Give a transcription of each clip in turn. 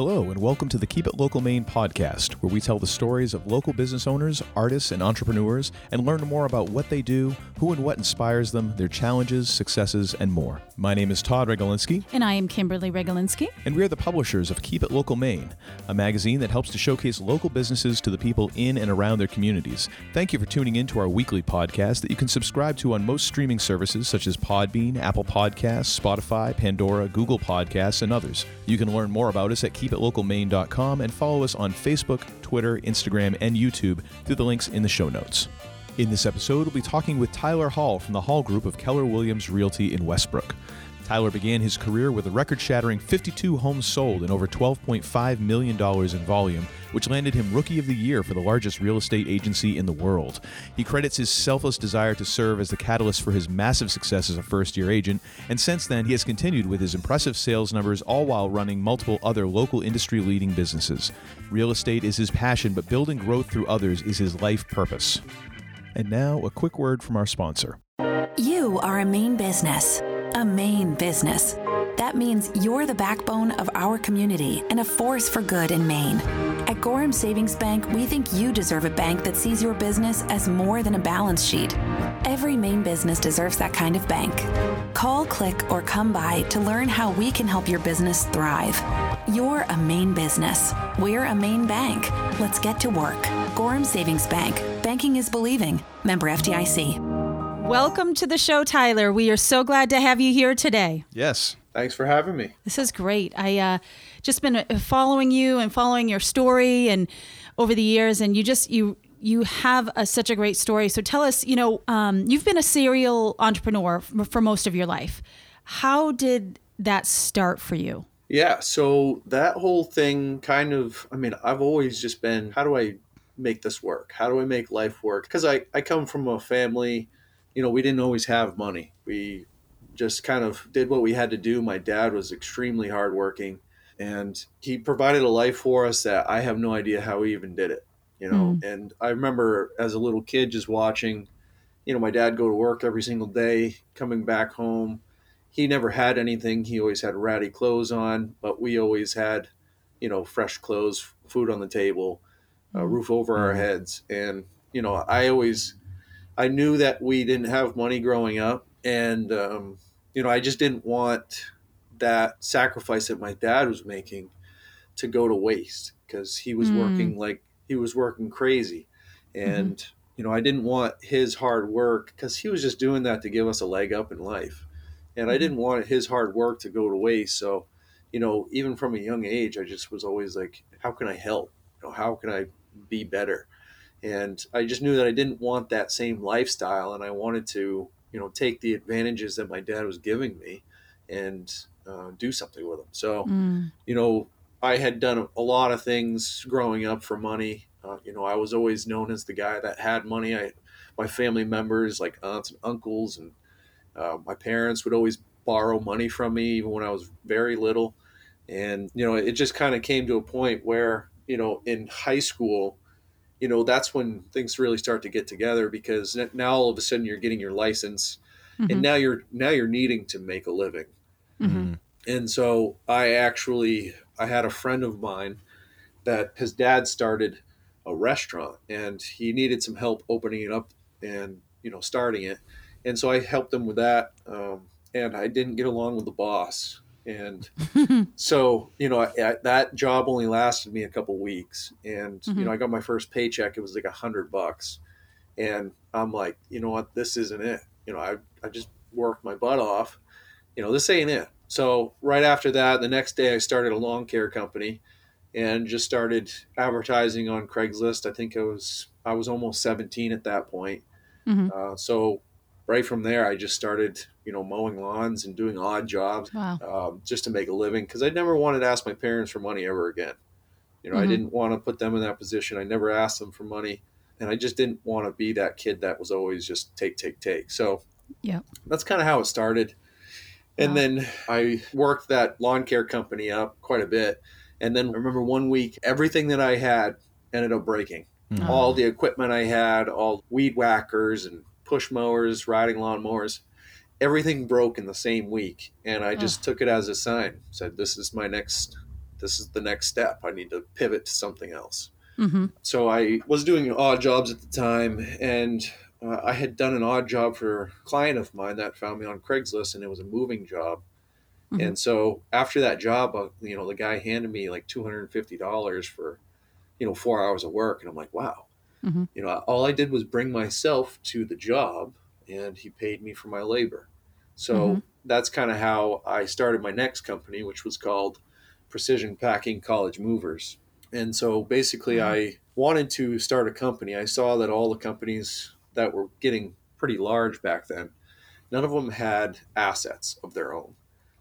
Hello, and welcome to the Keep It Local Maine podcast, where we tell the stories of local business owners, artists, and entrepreneurs and learn more about what they do, who and what inspires them, their challenges, successes, and more. My name is Todd Regalinsky, And I am Kimberly Regalinsky. and we are the publishers of Keep It Local Maine, a magazine that helps to showcase local businesses to the people in and around their communities. Thank you for tuning in to our weekly podcast that you can subscribe to on most streaming services such as Podbean, Apple Podcasts, Spotify, Pandora, Google Podcasts, and others. You can learn more about us at keepitlocalmaine.com and follow us on Facebook, Twitter, Instagram, and YouTube through the links in the show notes. In this episode, we'll be talking with Tyler Hall from the Hall Group of Keller Williams Realty in Westbrook. Tyler began his career with a record shattering 52 homes sold and over $12.5 million in volume, which landed him Rookie of the Year for the largest real estate agency in the world. He credits his selfless desire to serve as the catalyst for his massive success as a first year agent, and since then, he has continued with his impressive sales numbers, all while running multiple other local industry leading businesses. Real estate is his passion, but building growth through others is his life purpose. And now, a quick word from our sponsor. You are a Maine business. A Maine business. That means you're the backbone of our community and a force for good in Maine. At Gorham Savings Bank, we think you deserve a bank that sees your business as more than a balance sheet. Every Maine business deserves that kind of bank. Call, click, or come by to learn how we can help your business thrive. You're a Maine business. We're a Maine bank. Let's get to work. Gorham Savings Bank. Banking is believing. Member FDIC. Welcome to the show, Tyler. We are so glad to have you here today. Yes. Thanks for having me. This is great. I uh, just been uh, following you and following your story and over the years, and you just you you have a, such a great story. So tell us, you know, um, you've been a serial entrepreneur f- for most of your life. How did that start for you? Yeah, so that whole thing kind of, I mean, I've always just been, how do I make this work? How do I make life work? Because I, I come from a family, you know, we didn't always have money. We just kind of did what we had to do. My dad was extremely hardworking and he provided a life for us that I have no idea how he even did it, you know. Mm. And I remember as a little kid just watching, you know, my dad go to work every single day, coming back home. He never had anything. He always had ratty clothes on, but we always had, you know, fresh clothes, food on the table, a mm. roof over our mm. heads. And, you know, I always, I knew that we didn't have money growing up. And, um, you know, I just didn't want that sacrifice that my dad was making to go to waste because he was Mm. working like he was working crazy. And, you know, I didn't want his hard work because he was just doing that to give us a leg up in life. And I didn't want his hard work to go to waste. So, you know, even from a young age, I just was always like, how can I help? You know, how can I be better? And I just knew that I didn't want that same lifestyle, and I wanted to, you know, take the advantages that my dad was giving me and uh, do something with them. So, Mm. you know, I had done a lot of things growing up for money. Uh, you know, I was always known as the guy that had money. I, my family members, like aunts and uncles, and uh, my parents would always borrow money from me, even when I was very little. And you know, it just kind of came to a point where, you know, in high school, you know, that's when things really start to get together because now all of a sudden you're getting your license, Mhm. and now you're now you're needing to make a living Mhm. and so I actually I had a friend of mine that his dad started a restaurant and he needed some help opening it up and you know starting it and so I helped him with that um, and I didn't get along with the boss and so you know I, that job only lasted me a couple weeks. And you know I got my first paycheck. It was like a hundred bucks. And I'm like you know what? This isn't it. You know I, I just worked my butt off. You know this ain't it. So right after that, the next day I started a lawn care company and just started advertising on Craigslist. I think I was I was almost 17 at that point. Mhm. Uh, so right from there, I just started you know mowing lawns and doing odd jobs Wow. um, just to make a living because I never wanted to ask my parents for money ever again. You know, I Mhm. didn't want to put them in that position. I never asked them for money, and I just didn't want to be that kid that was always just take, take, take. So yeah, that's kind of how it started. And Wow. then I worked that lawn care company up quite a bit. And then I remember one week, everything that I had ended up breaking. Mhm. All the equipment I had, all weed whackers and push mowers, riding lawn mowers, everything broke in the same week. And I just took it as a sign, said, this is my next this is the next step. I need to pivot to something else. Mm-hmm. So I was doing odd jobs at the time, and uh, I had done an odd job for a client of mine that found me on Craigslist, and it was a moving job. Mhm. And so after that job, uh, you know, the guy handed me like two hundred and fifty dollars for, you know, four hours of work, and I'm like, wow. Mhm. You know, all I did was bring myself to the job, and he paid me for my labor. So Mhm. that's kind of how I started my next company, which was called Precision Packing College Movers. And so basically, Wow. I wanted to start a company. I saw that all the companies that were getting pretty large back then, none of them had assets of their own.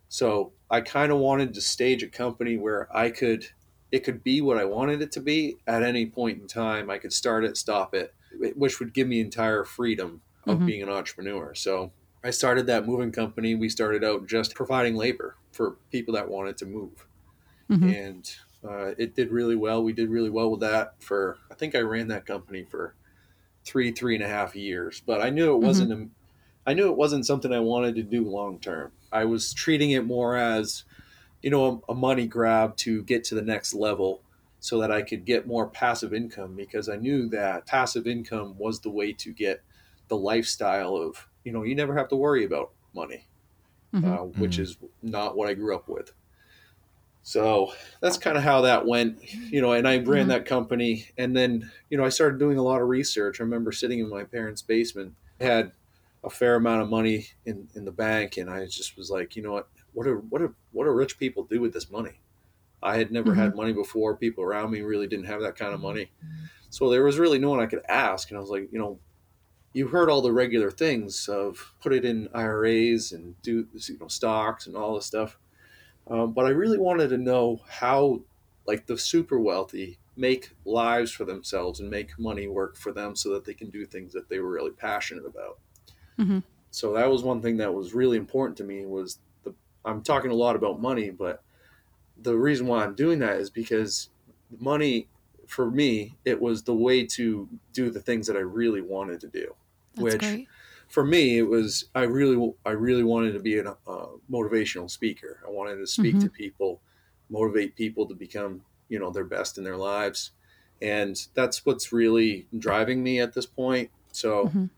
So I kind of wanted to stage a company where I could, it could be what I wanted it to be at any point in time. I could start it, stop it, which would give me entire freedom of Mhm. being an entrepreneur. So I started that moving company. We started out just providing labor for people that wanted to move Mhm. and uh, it did really well. We did really well with that for I think I ran that company for three three and a half years. But I knew it wasn't a, I knew it wasn't something I wanted to do long term. I was treating it more as you know a, a money grab to get to the next level so that I could get more passive income because I knew that passive income was the way to get the lifestyle of you know you never have to worry about money Mhm. uh, which Mhm. is not what I grew up with. So that's kind of how that went, you know. And I ran Mhm. that company, and then you know I started doing a lot of research. I remember sitting in my parents' basement, had a fair amount of money in, in the bank, and I just was like, you know what, what do what do what do rich people do with this money? I had never had money before. People around me really didn't have that kind of money, so there was really no one I could ask. And I was like, you know, you heard all the regular things of put it in IRAs and do you know stocks and all this stuff, um, but I really wanted to know how like the super wealthy make lives for themselves and make money work for them so that they can do things that they were really passionate about. Mhm. So that was one thing that was really important to me was the I'm talking a lot about money, but the reason why I'm doing that is because money for me it was the way to do the things that I really wanted to do That's which great. for me it was i really i really wanted to be a uh, motivational speaker i wanted to speak to people motivate people to become you know their best in their lives and that's what's really driving me at this point so Mhm.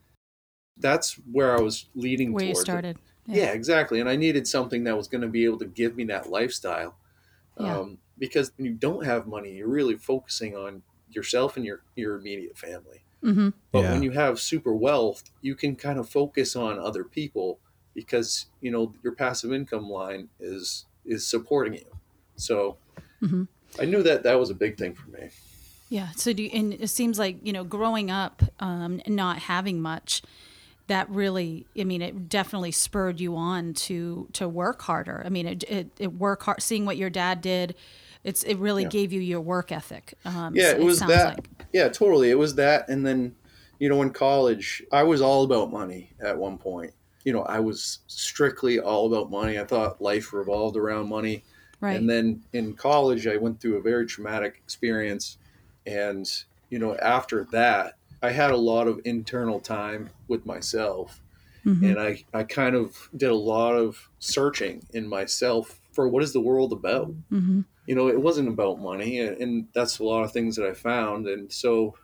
that's where i was leading Where you towards started. Yeah. exactly. And I needed something that was going to be able to give me that lifestyle. Yeah. Um, because when you don't have money, you're really focusing on yourself and your, your immediate family. Mm-hmm. But Yeah. when you have super wealth, you can kind of focus on other people because, you know, your passive income line is is supporting you. So Mhm. I knew that that was a big thing for me. Yeah. So do you, and it seems like you know growing up, um, and not having much, that really, I mean, it definitely spurred you on to to work harder. I mean, it it, it work hard. Seeing what your dad did, it's it really Yeah. gave you your work ethic. Um, Yeah, so it was that. like. Yeah, totally. It was that. And then, you know, in college, I was all about money at one point. You know, I was strictly all about money. I thought life revolved around money. Right. And then in college, I went through a very traumatic experience. And, you know, after that, I had a lot of internal time with myself. Mhm. And I, I kind of did a lot of searching in myself for what is the world about? Mhm. you know, it wasn't about money, and, and that's a lot of things that I found. And so,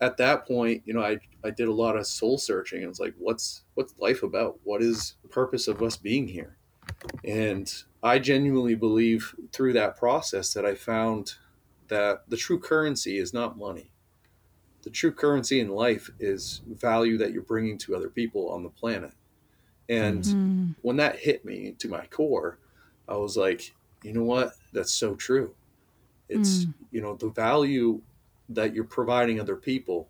at that point, you know, I I did a lot of soul searching. It's like, what's what's life about? What is the purpose of us being here? And I genuinely believe through that process that I found that the true currency is not money. The true currency in life is value that you're bringing to other people on the planet. And Mm. when that hit me to my core, I was like, you know what? That's so true. It's, you know, the value that you're providing other people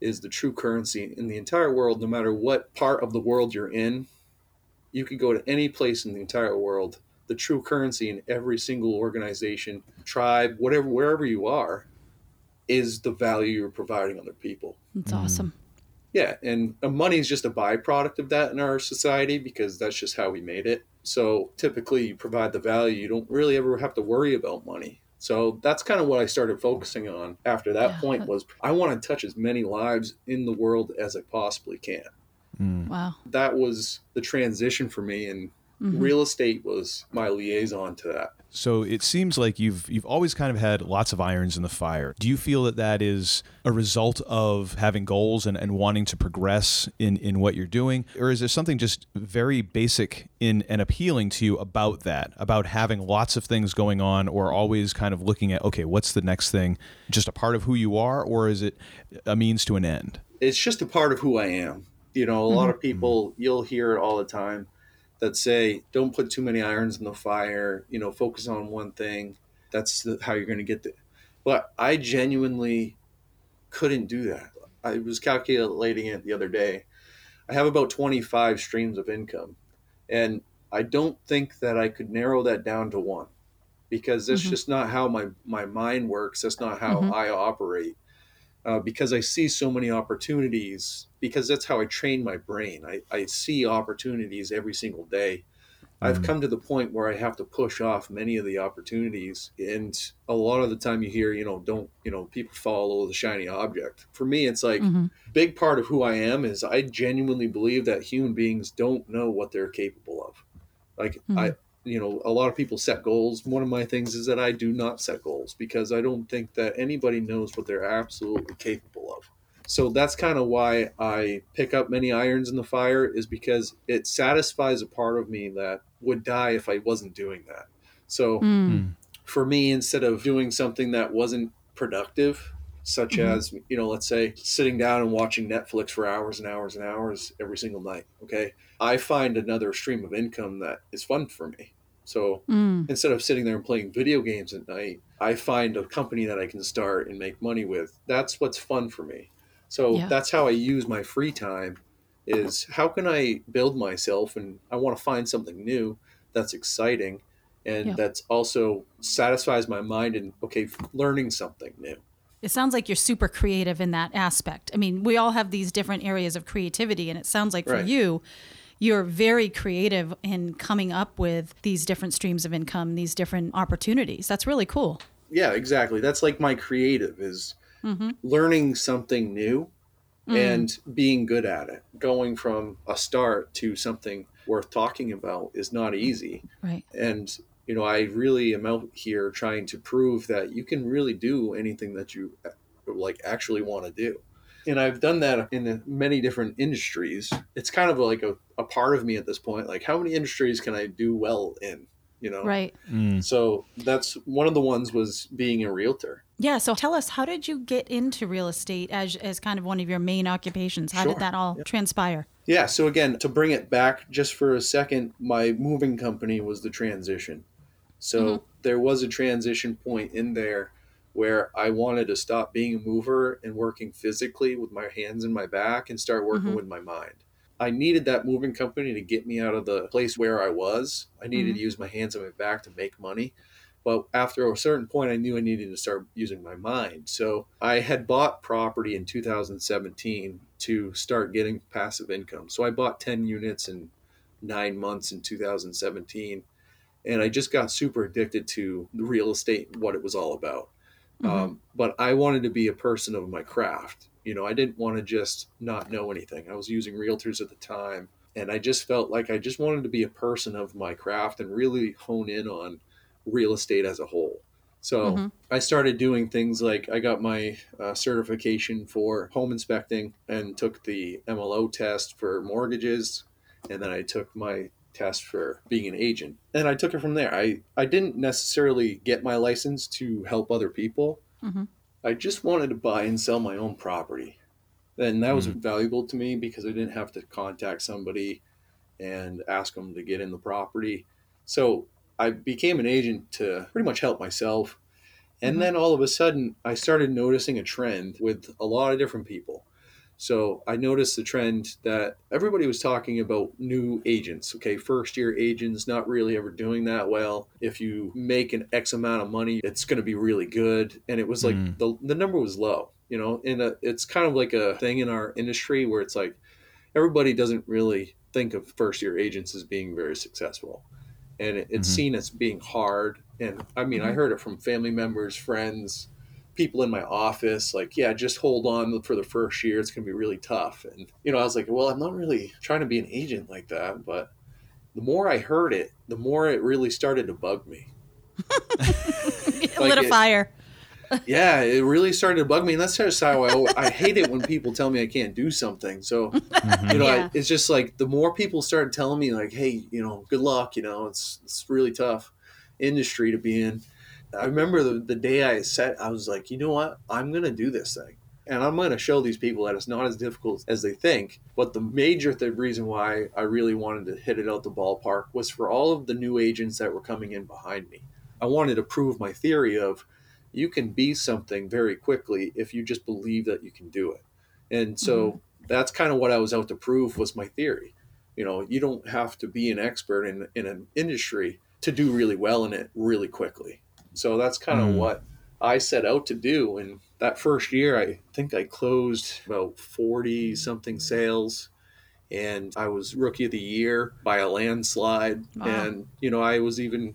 is the true currency in the entire world, no matter what part of the world you're in. You could go to any place in the entire world. The true currency in every single organization, tribe, whatever, wherever you are, is the value you're providing other people. That's Mm. awesome. Yeah, and uh, money is just a byproduct of that in our society because that's just how we made it. So typically, you provide the value. You don't really ever have to worry about money. So that's kind of what I started focusing on after that Yeah. point was I want to touch as many lives in the world as I possibly can. Mm. Wow. That was the transition for me and Mm-hmm. real estate was my liaison to that. So it seems like you've you've always kind of had lots of irons in the fire. Do you feel that that is a result of having goals and, and wanting to progress in, in what you're doing? Or is there something just very basic in and appealing to you about that, about having lots of things going on or always kind of looking at, okay, what's the next thing? Just a part of who you are, or is it a means to an end? It's just a part of who I am. You know, a lot of mm-hmm. people, you'll hear it all the time that say, don't put too many irons in the fire, you know, focus on one thing. That's the, how you're going to get there. But I genuinely couldn't do that. I was calculating it the other day. I have about 25 streams of income, and I don't think that I could narrow that down to one because that's mm-hmm. just not how my, my mind works. That's not how mm-hmm. I operate. Uh, because I see so many opportunities, because that's how I train my brain. I, I see opportunities every single day. I've mm. come to the point where I have to push off many of the opportunities. And a lot of the time you hear, you know, don't, you know, people follow the shiny object. For me, it's like, mm-hmm. big part of who I am is I genuinely believe that human beings don't know what they're capable of. Like, I, mm-hmm. You know, a lot of people set goals. One of my things is that I do not set goals because I don't think that anybody knows what they're absolutely capable of. So that's kind of why I pick up many irons in the fire is because it satisfies a part of me that would die if I wasn't doing that. So hmm. for me, instead of doing something that wasn't productive, such mm-hmm. as, you know, let's say sitting down and watching Netflix for hours and hours and hours every single night, okay, I find another stream of income that is fun for me. So mm. instead of sitting there and playing video games at night, I find a company that I can start and make money with. That's what's fun for me. So Yeah. that's how I use my free time is how can I build myself and I want to find something new that's exciting and Yeah. that's also satisfies my mind and okay, learning something new. It sounds like you're super creative in that aspect. I mean, we all have these different areas of creativity, and it sounds like for Right. you, you're very creative in coming up with these different streams of income, these different opportunities. That's really cool. Yeah, exactly. That's like my creative is mm-hmm. learning something new mm. and being good at it. Going from a start to something worth talking about is not easy. Right. And you know, I really am out here trying to prove that you can really do anything that you like actually want to do. And I've done that in many different industries. It's kind of like a, a part of me at this point. Like, how many industries can I do well in? You know, Right. Mm. so that's one of the ones was being a realtor. Yeah. So tell us, how did you get into real estate as, as kind of one of your main occupations? How Sure. did that all transpire? Yeah. So again, to bring it back just for a second, my moving company was the transition. So mm-hmm. there was a transition point in there where I wanted to stop being a mover and working physically with my hands and my back and start working mm-hmm. with my mind. I needed that moving company to get me out of the place where I was. I needed to mm-hmm. use my hands and my back to make money. But after a certain point, I knew I needed to start using my mind. So I had bought property in 2017 to start getting passive income. So I bought 10 units in nine months in 2017. And I just got super addicted to the real estate and what it was all about. Um, but I wanted to be a person of my craft. You know, I didn't want to just not know anything. I was using realtors at the time. And I just felt like I just wanted to be a person of my craft and really hone in on real estate as a whole. So I started doing things like I got my uh, certification for home inspecting and took the MLO test for mortgages. And then I took my test for being an agent. And I took it from there. I, I didn't necessarily get my license to help other people. Mm-hmm. I just wanted to buy and sell my own property. And that was mm. valuable to me because I didn't have to contact somebody and ask them to get in the property. So I became an agent to pretty much help myself. And mm-hmm. then all of a sudden, I started noticing a trend with a lot of different people. So I noticed the trend that everybody was talking about new agents. Okay, first year agents not really ever doing that well. If you make an X amount of money, it's going to be really good. And it was like mm. the, the number was low, you know, and uh, it's kind of like a thing in our industry where it's like everybody doesn't really think of first year agents as being very successful. And it, it's mm-hmm. seen as being hard. And I mean, I mm-hmm. heard it from family members, friends, people in my office like yeah just hold on for the first year it's going to be really tough and you know i was like well i'm not really trying to be an agent like that but the more I heard it, the more it really started to bug me. Lit a it- fire. yeah, it really started to bug me, and that's just how I, I hate it when people tell me I can't do something. So, mm-hmm. you know, Yeah. I, it's just like the more people started telling me, like, "Hey, you know, good luck," you know, it's it's really tough industry to be in. I remember the, the day I set, I was like, you know what, I'm gonna do this thing, and I'm gonna show these people that it's not as difficult as they think. But the major th- reason why I really wanted to hit it out the ballpark was for all of the new agents that were coming in behind me. I wanted to prove my theory of you can be something very quickly if you just believe that you can do it. And so hmm. that's kind of what I was out to prove was my theory. You know, you don't have to be an expert in, in an industry to do really well in it really quickly. So that's kind of Mm. what I set out to do. And that first year, I think I closed about 40 something sales. And I was rookie of the year by a landslide. Wow. And, you know, I was even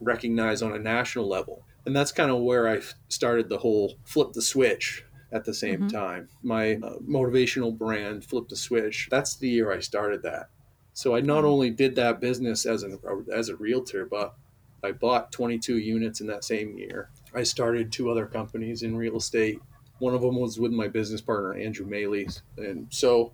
recognized on a national level. And that's kind of where I started the whole flip the switch at the same Mhm. time. My uh, motivational brand, Flip the Switch, that's the year I started that. So I not only did that business as an as a realtor, but I bought 22 units in that same year. I started two other companies in real estate. One of them was with my business partner Andrew Maley, and so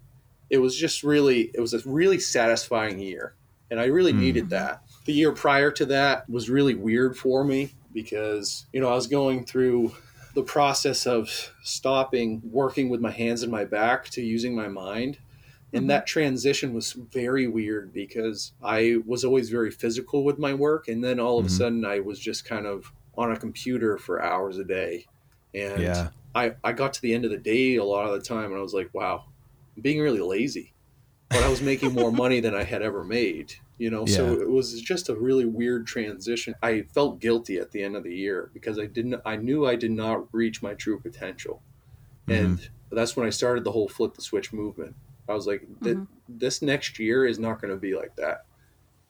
it was just really it was a really satisfying year, and I really Mm. needed that. The year prior to that was really weird for me because you know I was going through the process of stopping working with my hands and my back to using my mind. And Mhm. that transition was very weird because I was always very physical with my work. And then all of Mhm. a sudden, I was just kind of on a computer for hours a day. And Yeah. I, I got to the end of the day a lot of the time and I was like, wow, I'm being really lazy. But I was making more money than I had ever made, you know? So it was just a really weird transition. I felt guilty at the end of the year because I didn't, I knew I did not reach my true potential. And that's when I started the whole flip the switch movement. I was like, "Th- Mhm. this next year is not going to be like that.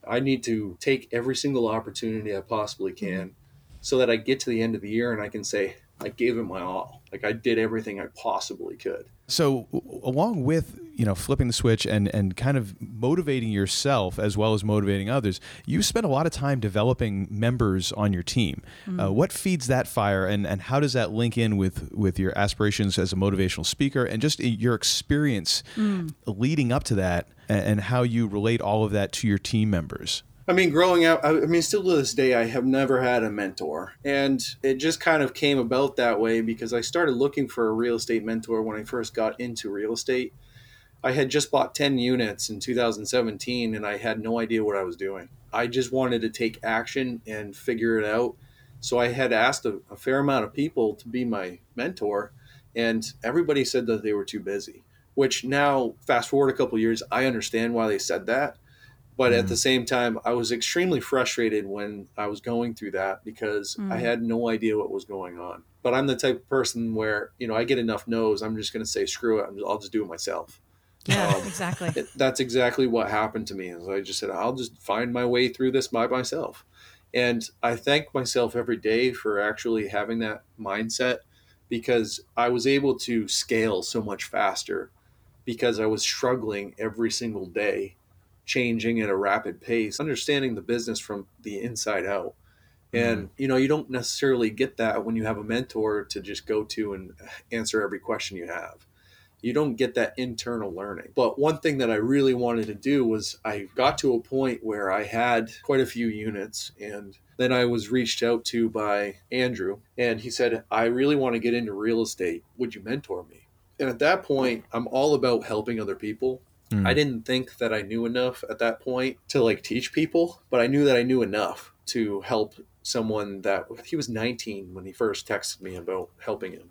I need to take every single opportunity I possibly can so that I get to the end of the year and I can say, I gave it my all. Like I did everything I possibly could. So, along with you know flipping the switch and and kind of motivating yourself as well as motivating others, you spend a lot of time developing members on your team. Mm-hmm. Uh, what feeds that fire, and and how does that link in with with your aspirations as a motivational speaker, and just eh, your experience mm. leading up to that, and, and how you relate all of that to your team members? I mean, growing up, I mean, still to this day, I have never had a mentor. And it just kind of came about that way because I started looking for a real estate mentor when I first got into real estate. I had just bought 10 units in 2017 and I had no idea what I was doing. I just wanted to take action and figure it out. So I had asked a, a fair amount of people to be my mentor, and everybody said that they were too busy. Which now, fast forward a couple years, I understand why they said that but at the same time i was extremely frustrated when i was going through that because i Mm. had no idea what was going on but i'm the type of person where you know i get enough no's i'm just going to say screw it I'm- i'll just do it myself Yeah, Um, exactly. it, that's exactly what happened to me is i just said i'll just find my way through this by myself and i thank myself every day for actually having that mindset because i was able to scale so much faster because i was struggling every single day changing at a rapid pace understanding the business from the inside out mm-hmm. and you know you don't necessarily get that when you have a mentor to just go to and answer every question you have you don't get that internal learning. But one thing that I really wanted to do was I got to a point where I had quite a few units and then I was reached out to by Andrew and he said, I really want to get into real estate. Would you mentor me? And at that point, I'm all about helping other people. Mm. I didn't think that I knew enough at that point to like teach people, but I knew that I knew enough to help someone that he was 19 when he first texted me about helping him.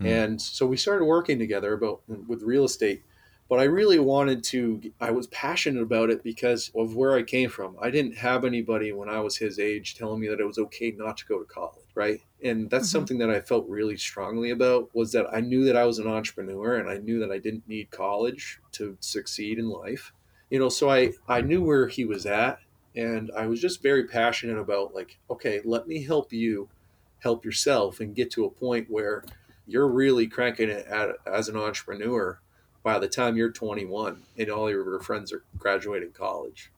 Mm. And so we started working together about with real estate. But I really wanted to I was passionate about it because of where I came from. I didn't have anybody when I was his age telling me that it was okay not to go to college, right? And that's Mhm. something that I felt really strongly about was that I knew that I was an entrepreneur and I knew that I didn't need college to succeed in life. You know, so I I knew where he was at and I was just very passionate about like, okay, let me help you help yourself and get to a point where you're really cranking it at, as an entrepreneur by the time you're 21 and all your friends are graduating college.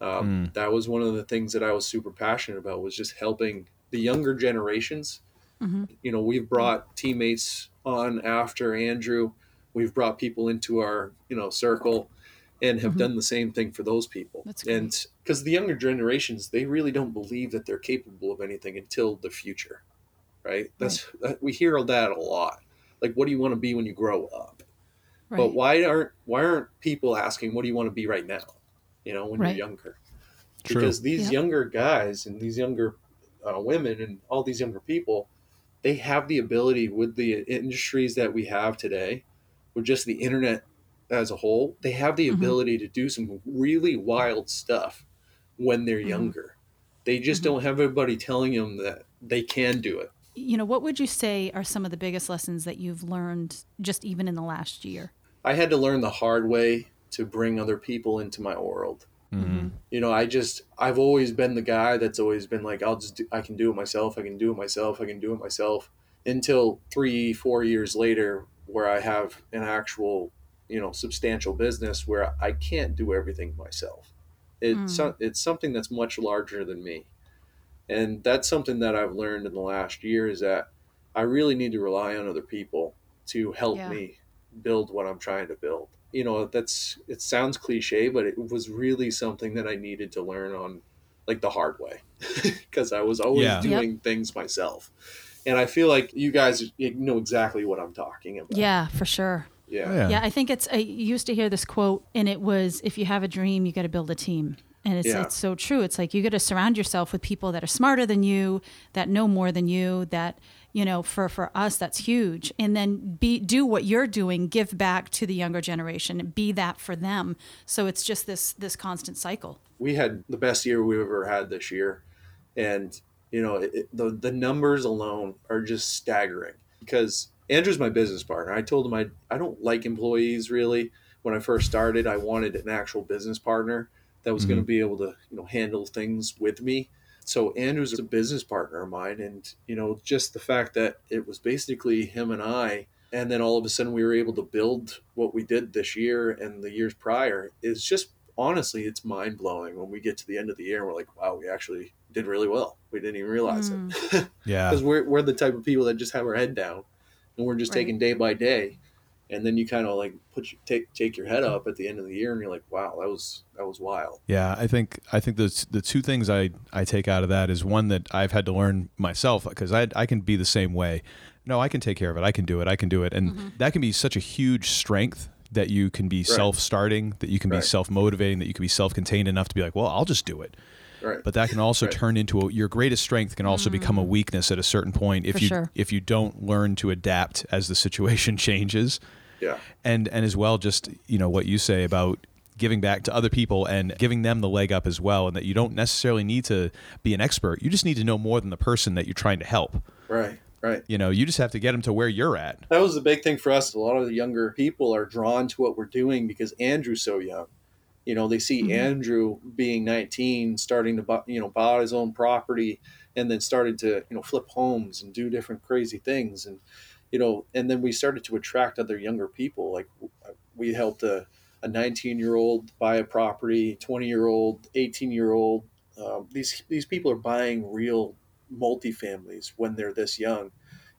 Um, That was one of the things that I was super passionate about was just helping the younger generations. Mm-hmm. You know, we've brought teammates on after Andrew. We've brought people into our you know circle, and have mm-hmm. done the same thing for those people. And because the younger generations, they really don't believe that they're capable of anything until the future, right? That's that, we hear that a lot. Like, what do you want to be when you grow up? Right. But why aren't why aren't people asking what do you want to be right now? You know, when Right. you're younger, True. because these Yep. younger guys and these younger uh, women and all these younger people, they have the ability with the industries that we have today, with just the internet as a whole, they have the Mhm. ability to do some really wild stuff when they're Mhm. younger. They just Mhm. don't have everybody telling them that they can do it. you know, what would you say are some of the biggest lessons that you've learned just even in the last year? I had to learn the hard way to bring other people into my world. Mhm. you know i just i've always been the guy that's always been like i'll just do, i can do it myself i can do it myself i can do it myself until three four years later where i have an actual you know substantial business where i can't do everything myself it's so- it's something that's much larger than me and that's something that i've learned in the last year is that i really need to rely on other people to help Yeah. me build what i'm trying to build you know that's it sounds cliche but it was really something that i needed to learn on like the hard way because i was always Yeah. Yep. doing things myself and i feel like you guys know exactly what i'm talking about Yeah, for sure. yeah, Oh, yeah. Yeah, I think it's. I used to hear this quote, and it was, "If you have a dream, you got to build a team." And it's Yeah. it's so true. It's like you got to surround yourself with people that are smarter than you, that know more than you. That you know, for for us, that's huge. And then be do what you're doing, give back to the younger generation, and be that for them. So it's just this this constant cycle. we had the best year we've ever had this year and you know it, it- the the numbers alone are just staggering because Andrew's my business partner. I told him I I don't like employees really. When I first started, I wanted an actual business partner that was going to mm-hmm. be able to you know handle things with me. So Andrew's a business partner of mine, and you know just the fact that it was basically him and I, and then all of a sudden we were able to build what we did this year and the years prior is just honestly it's mind blowing when we get to the end of the year and we're like, wow, we actually did really well. We didn't even realize it hmm. Yeah. because we're we're the type of people that just have our head down and we're just Right. taking day by day and then you kind of like put your, take take your head up at the end of the year and you're like wow that was that was wild Yeah, I think I think the the two things I I take out of that is one that I've had to learn myself because I I can be the same way. No, I can take care of it. I can do it. I can do it, and mm-hmm. that can be such a huge strength that you can be self-starting, that you can be self-motivating, that you can be self-contained enough to be like, well, I'll just do it. right But that can also Right. turn into a, your greatest strength can also become a mm. weakness at a certain point if For you sure. if you don't learn to adapt as the situation changes yeah. And and as well just you know what you say about giving back to other people and giving them the leg up as well and that you don't necessarily need to be an expert. You just need to know more than the person that you're trying to help. Right right. You know you just have to get them to where you're at. That was the big thing for us. A lot of the younger people are drawn to what we're doing because andrew's so young. You know they see Mhm. andrew being 19 starting to buy you know buy his own property and then started to you know flip homes and do different crazy things. And you know and then we started to attract other younger people like we helped a, a 19 year old buy a property 20 year old 18 year old um, these these people are buying real multifamilies when they're this young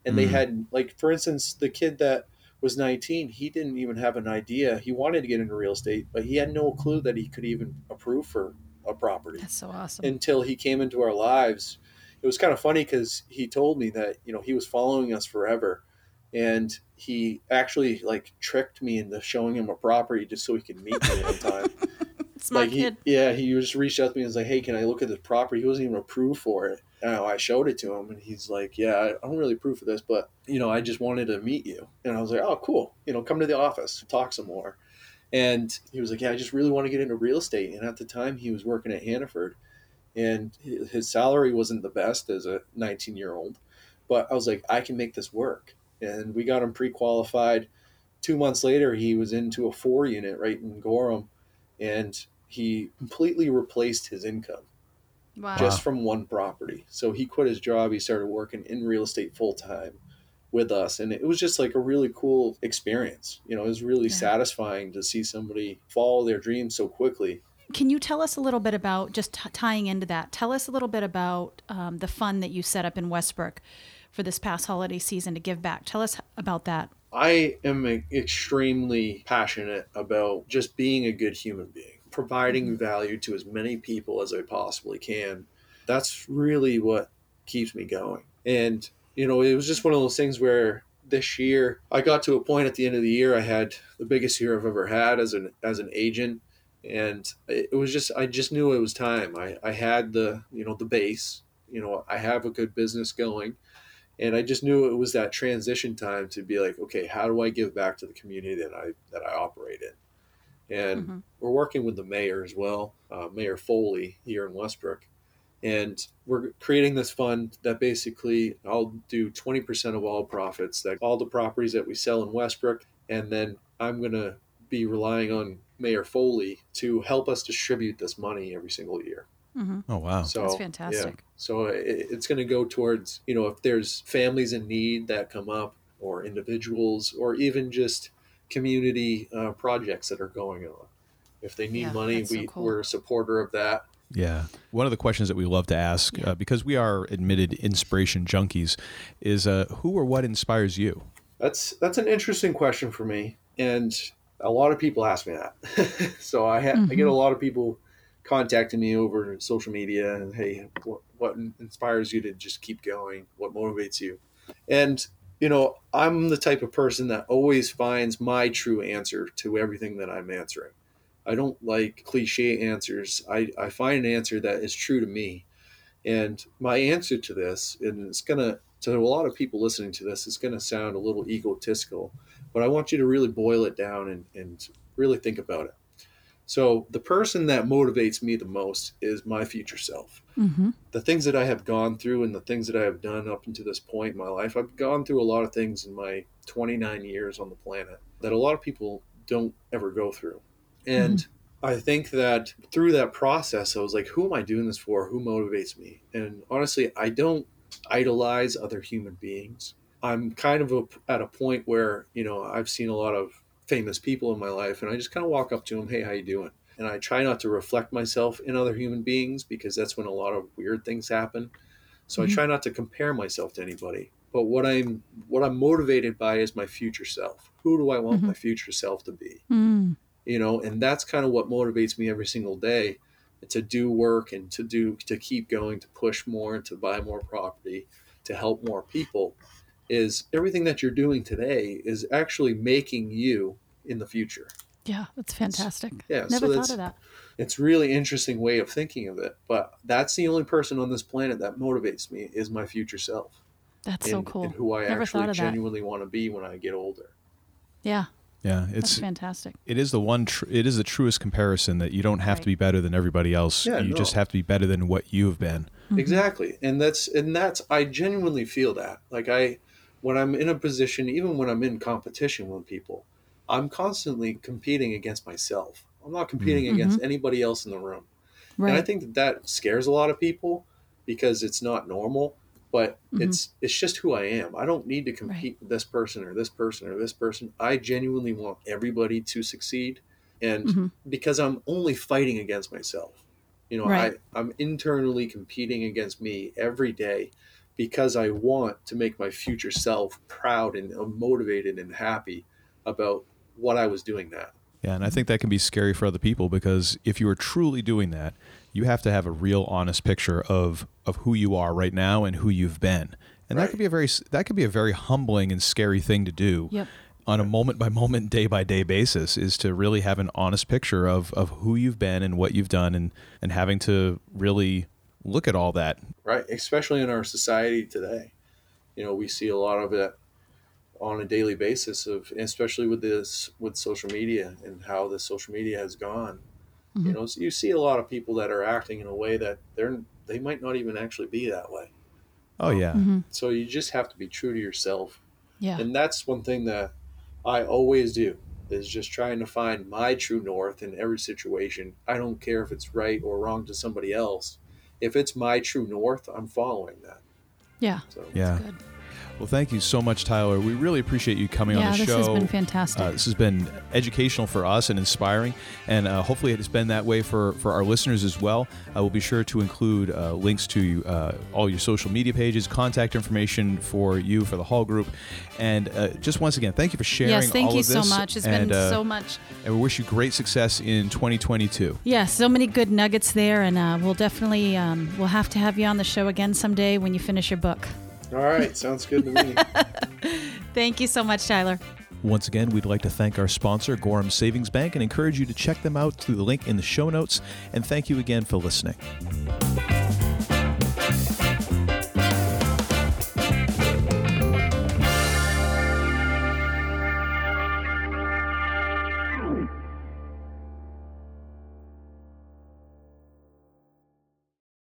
and they Mhm. had like for instance the kid that was 19 he didn't even have an idea he wanted to get into real estate but he had no clue that he could even approve for a property That's so awesome. until he came into our lives. It was kind of funny because he told me that you know he was following us forever, and he actually like tricked me into showing him a property just so he could meet me one time. Smart like he, kid. yeah, he just reached out to me and was like, "Hey, can I look at this property?" He wasn't even approved for it. And I showed it to him, and he's like, "Yeah, I don't really approve for this, but you know, I just wanted to meet you." And I was like, "Oh, cool. You know, come to the office, talk some more." And he was like, "Yeah, I just really want to get into real estate." And at the time, he was working at Hannaford, and his salary wasn't the best as a 19 year old. But I was like, "I can make this work." And we got him pre-qualified. Two months later, he was into a four unit right in Gorham, and he completely replaced his income Wow. just from one property. So he quit his job. He started working in real estate full time with us. And it was just like a really cool experience. You know, it was really Yeah. satisfying to see somebody follow their dreams so quickly can you tell us a little bit about just t- tying into that? Tell us a little bit about um, the fund that you set up in Westbrook for this past holiday season to give back. Tell us about that. I am extremely passionate about just being a good human being, providing mm-hmm. value to as many people as I possibly can. That's really what keeps me going. And, you know, it was just one of those things where this year I got to a point at the end of the year I had the biggest year I've ever had as an as an agent and it was just I just knew it was time. I, I had the you know the base, you know, I have a good business going and I just knew it was that transition time to be like, okay, how do I give back to the community that I that I operate in? And mm-hmm. we're working with the mayor as well, uh, Mayor Foley here in Westbrook, and we're creating this fund that basically I'll do 20% of all profits, that all the properties that we sell in Westbrook, and then I'm gonna be relying on Mayor Foley to help us distribute this money every single year. Mm-hmm. Oh wow, so that's fantastic. Yeah. So it, it's going to go towards you know if there's families in need that come up, or individuals, or even just community uh, projects that are going on. If they need yeah, money, we, so cool. we're a supporter of that. Yeah. One of the questions that we love to ask, yeah. uh, because we are admitted inspiration junkies, is uh, who or what inspires you? That's that's an interesting question for me, and a lot of people ask me that. so I, ha- mm-hmm. I get a mm-hmm. lot of people contacting me over social media and hey what, what inspires you to just keep going? What motivates you? And you know i'm the type of person that always finds my true answer to everything that i'm answering. I don't like cliche answers. I, I find an answer that is true to me. And my answer to this and it's gonna to a lot of people listening to this it's gonna sound a little egotistical but i want you to really boil it down and, and really think about it so the person that motivates me the most is my future self. Mm-hmm. The things that I have gone through and the things that I have done up until this point in my life, I've gone through a lot of things in my 29 years on the planet that a lot of people don't ever go through. And mm-hmm. I think that through that process, I was like, who am I doing this for? Who motivates me? And honestly, I don't idolize other human beings. I'm kind of a, at a point where, you know, I've seen a lot of famous people in my life and i just kind of walk up to them hey how you doing and i try not to reflect myself in other human beings because that's when a lot of weird things happen so mm-hmm. i try not to compare myself to anybody but what i'm what i'm motivated by is my future self who do i want mm-hmm. my future self to be mm. you know and that's kind of what motivates me every single day to do work and to do to keep going to push more and to buy more property to help more people is everything that you're doing today is actually making you in the future. Yeah, that's fantastic. It's, yeah, never so thought of that. It's really interesting way of thinking of it, but that's the only person on this planet that motivates me is my future self. That's so cool. And who I never actually genuinely want to be when I get older. Yeah. Yeah, it's That's fantastic. It is the one. Tr- it is the truest comparison that you don't have right. to be better than everybody else. Yeah, you no. just have to be better than what you have been. Mm-hmm. Exactly, and that's and that's. I genuinely feel that. Like I, when I'm in a position, even when I'm in competition with people, I'm constantly competing against myself. I'm not competing mm-hmm. against anybody else in the room. Right. And I think that that scares a lot of people because it's not normal, but mm-hmm. it's it's just who I am. I don't need to compete right. with this person or this person or this person. I genuinely want everybody to succeed and mm-hmm. because I'm only fighting against myself. You know, right. I, I'm internally competing against me every day because I want to make my future self proud and motivated and happy about what I was doing now. Yeah, and I think that can be scary for other people because if you are truly doing that, you have to have a real honest picture of of who you are right now and who you've been. And right. that could be a very that could be a very humbling and scary thing to do. Yep. On a moment by moment, day by day basis, is to really have an honest picture of, of who you've been and what you've done, and, and having to really look at all that. Right, especially in our society today. You know, we see a lot of it on a daily basis of especially with this with social media and how the social media has gone. Mm-hmm. You know, so you see a lot of people that are acting in a way that they're they might not even actually be that way. Oh yeah. Mm-hmm. So you just have to be true to yourself. Yeah. And that's one thing that I always do is just trying to find my true north in every situation. I don't care if it's right or wrong to somebody else if it's my true north, I'm following that. Yeah. So. Yeah. Well, thank you so much, Tyler. We really appreciate you coming Yeah, on the this show. This has been fantastic. Uh, this has been educational for us and inspiring, and uh, hopefully it has been that way for, for our listeners as well. I will be sure to include uh, links to uh, all your social media pages, contact information for you for the Hall Group, and uh, just once again, thank you for sharing. yes, thank you so much. It's and, been uh, so much. And we wish you great success in 2022. Yeah, so many good nuggets there, and uh, we'll definitely um, we'll have to have you on the show again someday when you finish your book. All right, sounds good to me. Thank you so much, Tyler. Once again, we'd like to thank our sponsor, Gorham Savings Bank, and encourage you to check them out through the link in the show notes. And thank you again for listening.